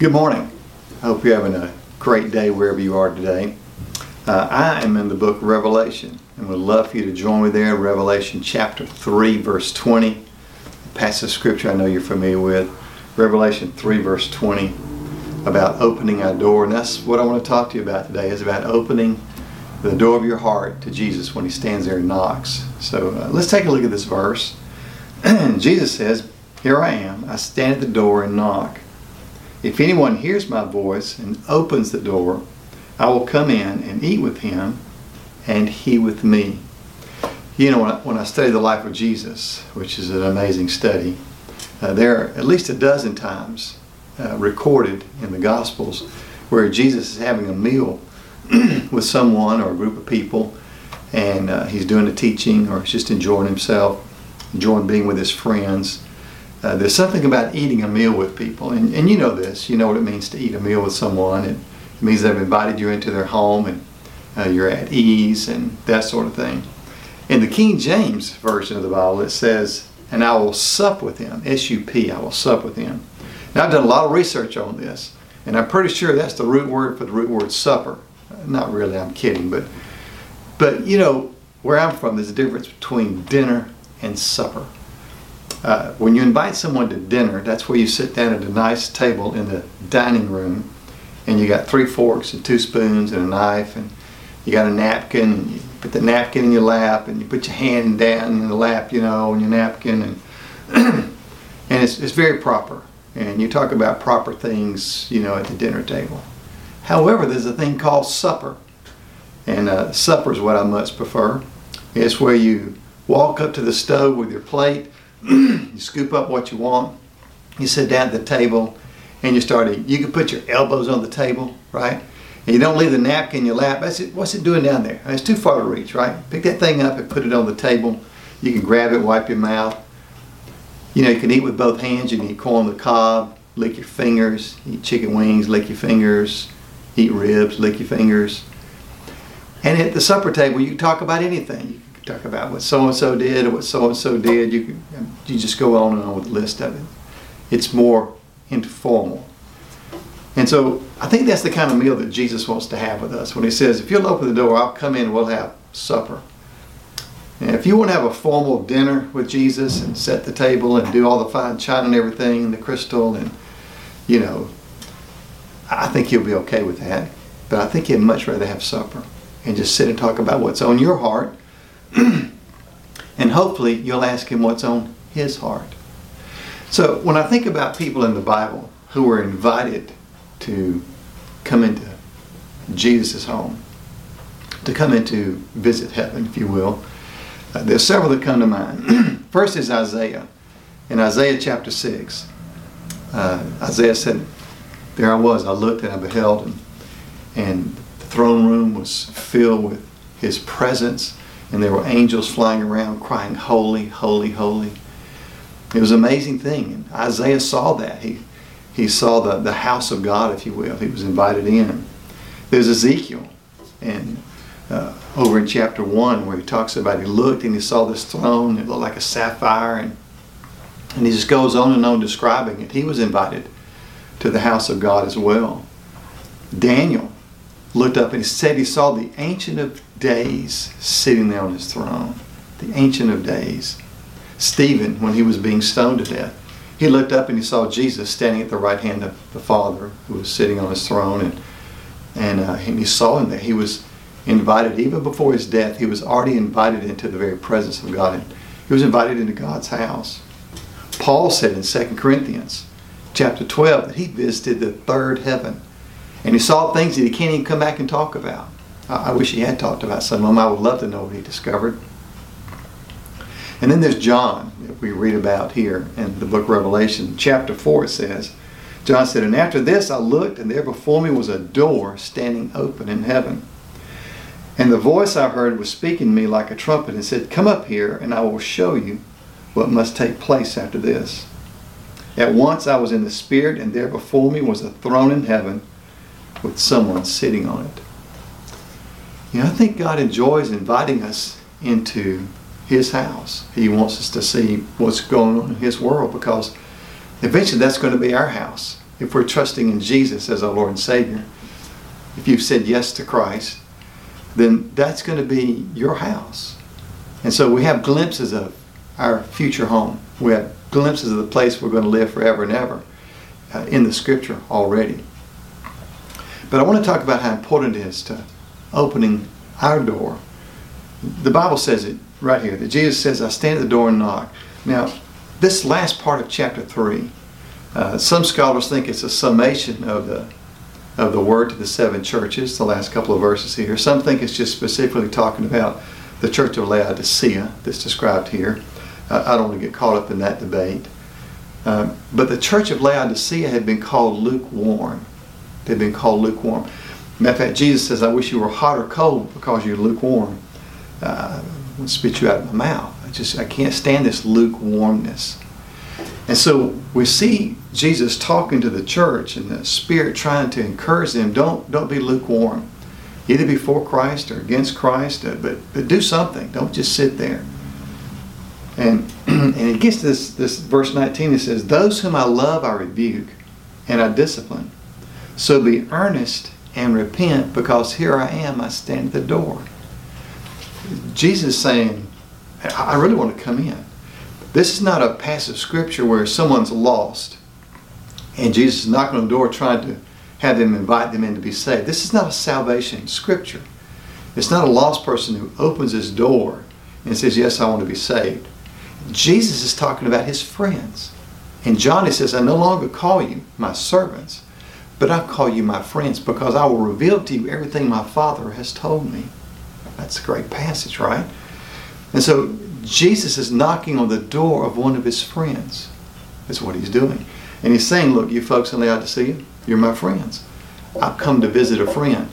Good morning. Hope you're having a great day wherever you are today. Uh, I am in the book Revelation and would love for you to join me there. Revelation chapter 3, verse 20. Passage of scripture I know you're familiar with. Revelation 3, verse 20, about opening our door. And that's what I want to talk to you about today, is about opening the door of your heart to Jesus when he stands there and knocks. So uh, let's take a look at this verse. Jesus says, Here I am. I stand at the door and knock. If anyone hears my voice and opens the door, I will come in and eat with him and he with me. You know, when I, when I study the life of Jesus, which is an amazing study, uh, there are at least a dozen times uh, recorded in the Gospels where Jesus is having a meal with someone or a group of people and uh, he's doing the teaching or he's just enjoying himself, enjoying being with his friends. Uh, there's something about eating a meal with people, and, and you know this. You know what it means to eat a meal with someone. It, means they've invited you into their home, and uh, you're at ease, and that sort of thing. In the King James version of the Bible, it says, "And I will sup with him." S-U-P. I will sup with him. Now I've done a lot of research on this, and I'm pretty sure that's the root word for the root word supper. Not really. I'm kidding, but but you know where I'm from, there's a difference between dinner and supper. Uh, when you invite someone to dinner, that's where you sit down at a nice table in the dining room, and you got three forks and two spoons and a knife, and you got a napkin, and you put the napkin in your lap, and you put your hand down in the lap, you know, on your napkin, and and it's, it's very proper. And you talk about proper things, you know, at the dinner table. However, there's a thing called supper, and uh, supper is what I much prefer. It's where you walk up to the stove with your plate you scoop up what you want, you sit down at the table, and you start eating. You can put your elbows on the table, right? And you don't leave the napkin in your lap. That's it. What's it doing down there? It's too far to reach, right? Pick that thing up and put it on the table. You can grab it, wipe your mouth. You know, you can eat with both hands. You can eat corn on the cob, lick your fingers. Eat chicken wings, lick your fingers. Eat ribs, lick your fingers. And at the supper table, you can talk about anything. Talk about what so and so did or what so and so did. You you just go on and on with the list of it. It's more informal. And so I think that's the kind of meal that Jesus wants to have with us when he says, if you'll open the door, I'll come in and we'll have supper. And if you want to have a formal dinner with Jesus and set the table and do all the fine china and everything and the crystal and, you know, I think you'll be okay with that. But I think he'd much rather have supper and just sit and talk about what's on your heart and hopefully you'll ask him what's on his heart. So when I think about people in the Bible who were invited to come into Jesus' home, to come into visit heaven, if you will, uh, there's several that come to mind. First is Isaiah. In Isaiah chapter 6, uh, Isaiah said, There I was, I looked and I beheld, and, and the throne room was filled with his presence and there were angels flying around crying, Holy, holy, holy. It was an amazing thing. And Isaiah saw that. He, he saw the, the house of God, if you will. He was invited in. There's Ezekiel, and uh, over in chapter 1, where he talks about he looked and he saw this throne. It looked like a sapphire. And, and he just goes on and on describing it. He was invited to the house of God as well. Daniel looked up and he said he saw the Ancient of Days sitting there on his throne. The Ancient of Days. Stephen, when he was being stoned to death, he looked up and he saw Jesus standing at the right hand of the Father who was sitting on his throne. And, and, uh, and he saw him there. He was invited, even before his death, he was already invited into the very presence of God. And he was invited into God's house. Paul said in 2 Corinthians chapter 12 that he visited the third heaven and he saw things that he can't even come back and talk about. I, I wish he had talked about some of them. I would love to know what he discovered. And then there's John that we read about here in the book Revelation. Chapter 4 it says, John said, And after this I looked, and there before me was a door standing open in heaven. And the voice I heard was speaking to me like a trumpet and said, Come up here, and I will show you what must take place after this. At once I was in the Spirit, and there before me was a throne in heaven with someone sitting on it. You know, I think God enjoys inviting us into His house. He wants us to see what's going on in His world because eventually that's going to be our house. if we're trusting in Jesus as our Lord and Savior, if you've said yes to Christ, then that's going to be your house. And so we have glimpses of our future home. We have glimpses of the place we're going to live forever and ever uh, in the scripture already. But I want to talk about how important it is to opening our door. The Bible says it right here that Jesus says, I stand at the door and knock. Now, this last part of chapter 3, uh, some scholars think it's a summation of the of the word to the seven churches, the last couple of verses here. Some think it's just specifically talking about the church of Laodicea that's described here. I don't want to get caught up in that debate. Um, but the church of Laodicea had been called lukewarm. They'd been called lukewarm. Matter of fact, Jesus says, I wish you were hot or cold because you're lukewarm. Uh, I'll spit you out of my mouth. I just, I can't stand this lukewarmness. And so we see Jesus talking to the church and the Spirit trying to encourage them, don't, don't be lukewarm. Either be for Christ or against Christ, uh, but, but do something. Don't just sit there. And, and it gets to this, this verse 19, it says, Those whom I love I rebuke and I discipline. So be earnest and repent because here I am, I stand at the door. Jesus saying, I really want to come in. This is not a passive scripture where someone's lost and Jesus is knocking on the door trying to have them invite them in to be saved. This is not a salvation scripture. It's not a lost person who opens his door and says, Yes, I want to be saved. Jesus is talking about his friends. And John he says, I no longer call you my servants, but I call you my friends because I will reveal to you everything my Father has told me. That's a great passage, right? And so Jesus is knocking on the door of one of his friends. That's what he's doing. And he's saying, Look, you folks in Laodicea, you're my friends. I've come to visit a friend.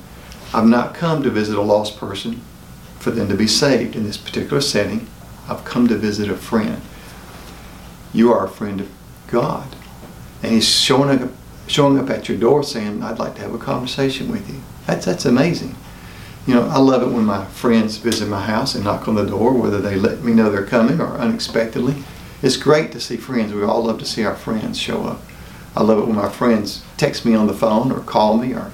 I've not come to visit a lost person for them to be saved in this particular setting. I've come to visit a friend. You are a friend of God. And he's showing up, showing up at your door saying, I'd like to have a conversation with you. That's, that's amazing. You know, I love it when my friends visit my house and knock on the door, whether they let me know they're coming or unexpectedly. It's great to see friends. We all love to see our friends show up. I love it when my friends text me on the phone or call me or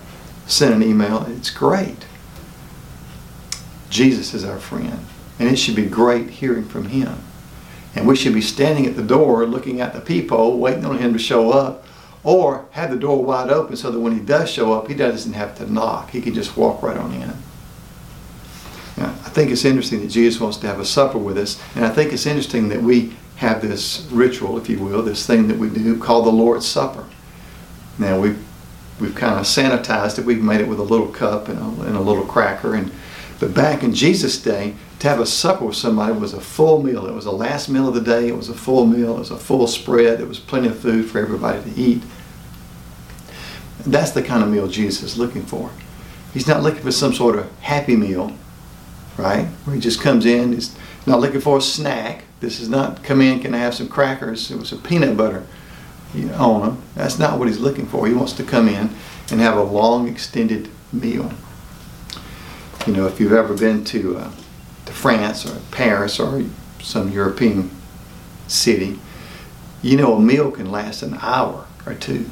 send an email. It's great. Jesus is our friend, and it should be great hearing from him. And we should be standing at the door looking at the people, waiting on him to show up, or have the door wide open so that when he does show up, he doesn't have to knock. He can just walk right on in. Now, I think it's interesting that Jesus wants to have a supper with us, and I think it's interesting that we have this ritual, if you will, this thing that we do called the Lord's Supper. Now we've we've kind of sanitized it. We've made it with a little cup and a, and a little cracker. And but back in Jesus' day, to have a supper with somebody was a full meal. It was the last meal of the day. It was a full meal. It was a full spread. It was plenty of food for everybody to eat. That's the kind of meal Jesus is looking for. He's not looking for some sort of happy meal, right? Where he just comes in. He's not looking for a snack. This is not come in, can I have some crackers? It was a peanut butter on them. That's not what he's looking for. He wants to come in and have a long, extended meal. You know, if you've ever been to, uh, to France or Paris or some European city, you know a meal can last an hour or two.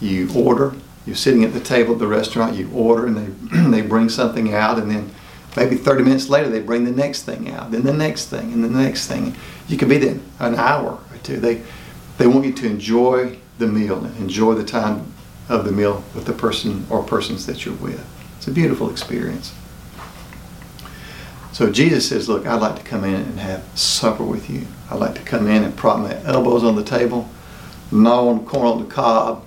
You order, you're sitting at the table at the restaurant, you order and they, they bring something out and then Maybe 30 minutes later, they bring the next thing out, then the next thing, and the next thing. You could be there an hour or two. They, they want you to enjoy the meal and enjoy the time of the meal with the person or persons that you're with. It's a beautiful experience. So Jesus says, Look, I'd like to come in and have supper with you. I'd like to come in and prop my elbows on the table, gnaw on the corn on the cob,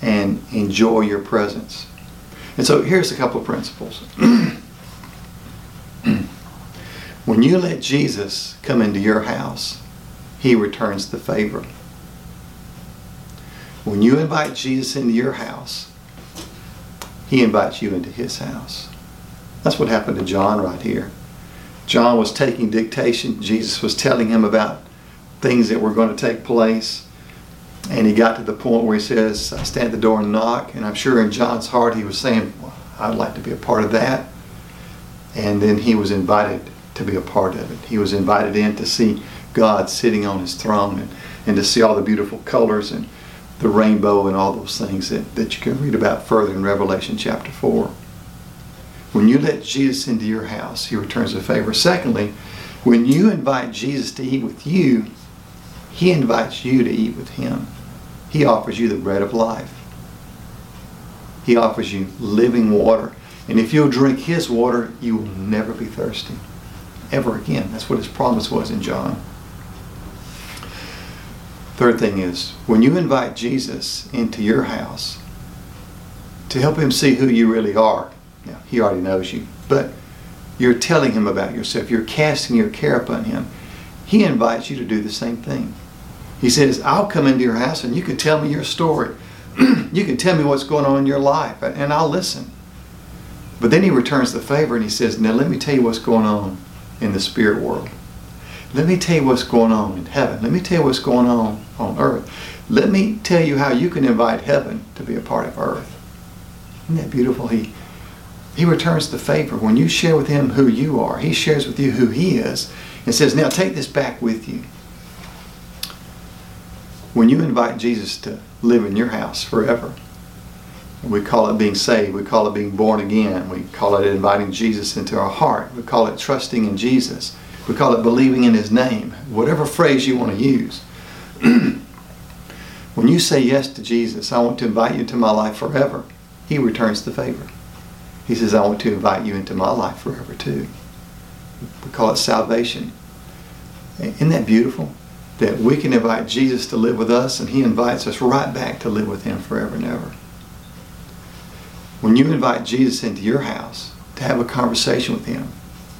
and enjoy your presence. And so here's a couple of principles. When you let Jesus come into your house, he returns the favor. When you invite Jesus into your house, he invites you into his house. That's what happened to John right here. John was taking dictation. Jesus was telling him about things that were going to take place. And he got to the point where he says, I stand at the door and knock. And I'm sure in John's heart he was saying, well, I'd like to be a part of that. And then he was invited to be a part of it. He was invited in to see God sitting on his throne and, and to see all the beautiful colors and the rainbow and all those things that, that you can read about further in Revelation chapter 4. When you let Jesus into your house, he returns a favor. Secondly, when you invite Jesus to eat with you, he invites you to eat with him. He offers you the bread of life. He offers you living water. And if you'll drink his water, you will never be thirsty. Ever again. That's what his promise was in John. Third thing is, when you invite Jesus into your house to help him see who you really are, he already knows you, but you're telling him about yourself, you're casting your care upon him, he invites you to do the same thing. He says, I'll come into your house and you can tell me your story. you can tell me what's going on in your life, and I'll listen. But then he returns the favor and he says, Now let me tell you what's going on in the spirit world. Let me tell you what's going on in heaven. Let me tell you what's going on on earth. Let me tell you how you can invite heaven to be a part of earth. Isn't that beautiful? He, he returns the favor. When you share with him who you are, he shares with you who he is and says, Now take this back with you. When you invite Jesus to live in your house forever, we call it being saved. We call it being born again. We call it inviting Jesus into our heart. We call it trusting in Jesus. We call it believing in His name. Whatever phrase you want to use. when you say yes to Jesus, I want to invite you to my life forever, He returns the favor. He says, I want to invite you into my life forever too. We call it salvation. Isn't that beautiful? That we can invite Jesus to live with us and He invites us right back to live with Him forever and ever. When you invite Jesus into your house to have a conversation with Him,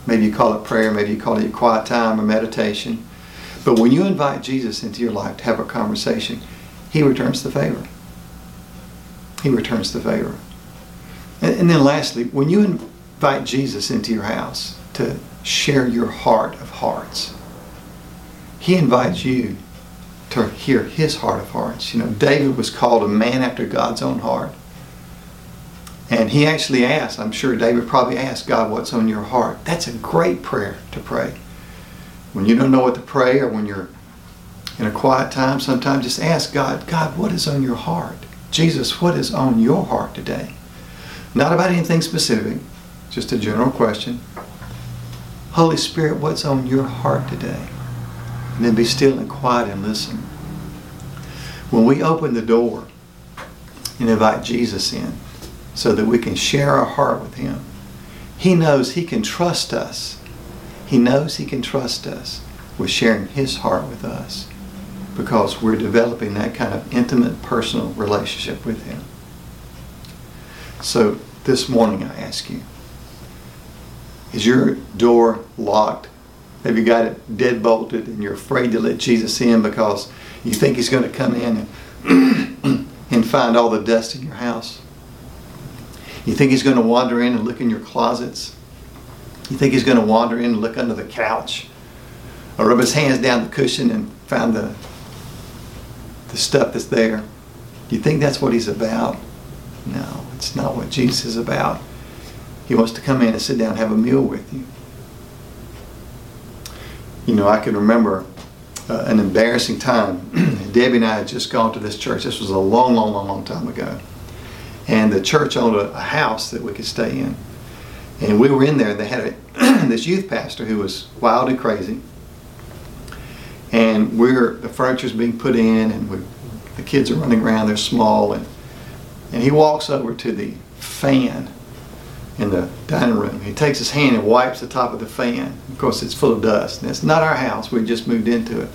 maybe you call it prayer, maybe you call it your quiet time or meditation, but when you invite Jesus into your life to have a conversation, He returns the favor. He returns the favor. And, and then lastly, when you invite Jesus into your house to share your heart of hearts, He invites you to hear His heart of hearts. You know, David was called a man after God's own heart. And he actually asked, I'm sure David probably asked God, what's on your heart? That's a great prayer to pray. When you don't know what to pray or when you're in a quiet time, sometimes just ask God, God, what is on your heart? Jesus, what is on your heart today? Not about anything specific, just a general question. Holy Spirit, what's on your heart today? And then be still and quiet and listen. When we open the door and invite Jesus in, so that we can share our heart with Him. He knows He can trust us. He knows He can trust us with sharing His heart with us because we're developing that kind of intimate, personal relationship with Him. So this morning I ask you, is your door locked? Have you got it dead bolted and you're afraid to let Jesus in because you think He's going to come in and, and find all the dust in your house? You think he's going to wander in and look in your closets? You think he's going to wander in and look under the couch? Or rub his hands down the cushion and find the, the stuff that's there? You think that's what he's about? No, it's not what Jesus is about. He wants to come in and sit down and have a meal with you. You know, I can remember uh, an embarrassing time. Debbie and I had just gone to this church. This was a long, long, long, long time ago and the church owned a, a, house that we could stay in. And we were in there. and They had a, this youth pastor who was wild and crazy. And we're the furniture's being put in, and we, the kids are running around. They're small, and and he walks over to the fan in the dining room. He takes his hand and wipes the top of the fan. Of course, it's full of dust. And it's not our house. We just moved into it.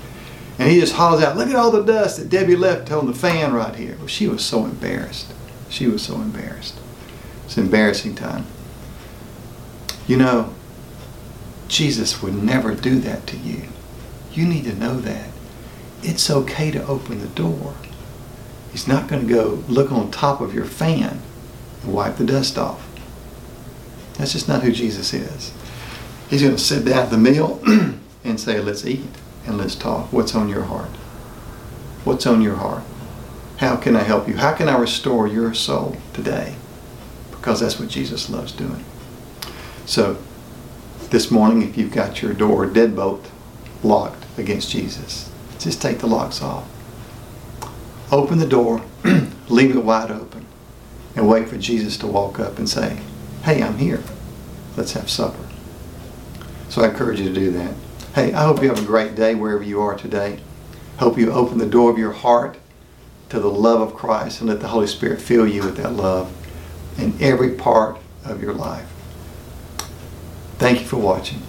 And he just hollers out, "Look at all the dust that Debbie left on the fan right here." Well, she was so embarrassed. She was so embarrassed. It's an embarrassing time. You know, Jesus would never do that to you. You need to know that. It's okay to open the door. He's not going to go look on top of your fan and wipe the dust off. That's just not who Jesus is. He's going to sit down at the meal and say, let's eat and let's talk. What's on your heart? What's on your heart? How can I help you? How can I restore your soul today? Because that's what Jesus loves doing. So, this morning, if you've got your door deadbolt locked against Jesus, just take the locks off. Open the door, leave it wide open, and wait for Jesus to walk up and say, Hey, I'm here. Let's have supper. So I encourage you to do that. Hey, I hope you have a great day wherever you are today. Hope you open the door of your heart to the love of Christ and let the Holy Spirit fill you with that love in every part of your life. Thank you for watching.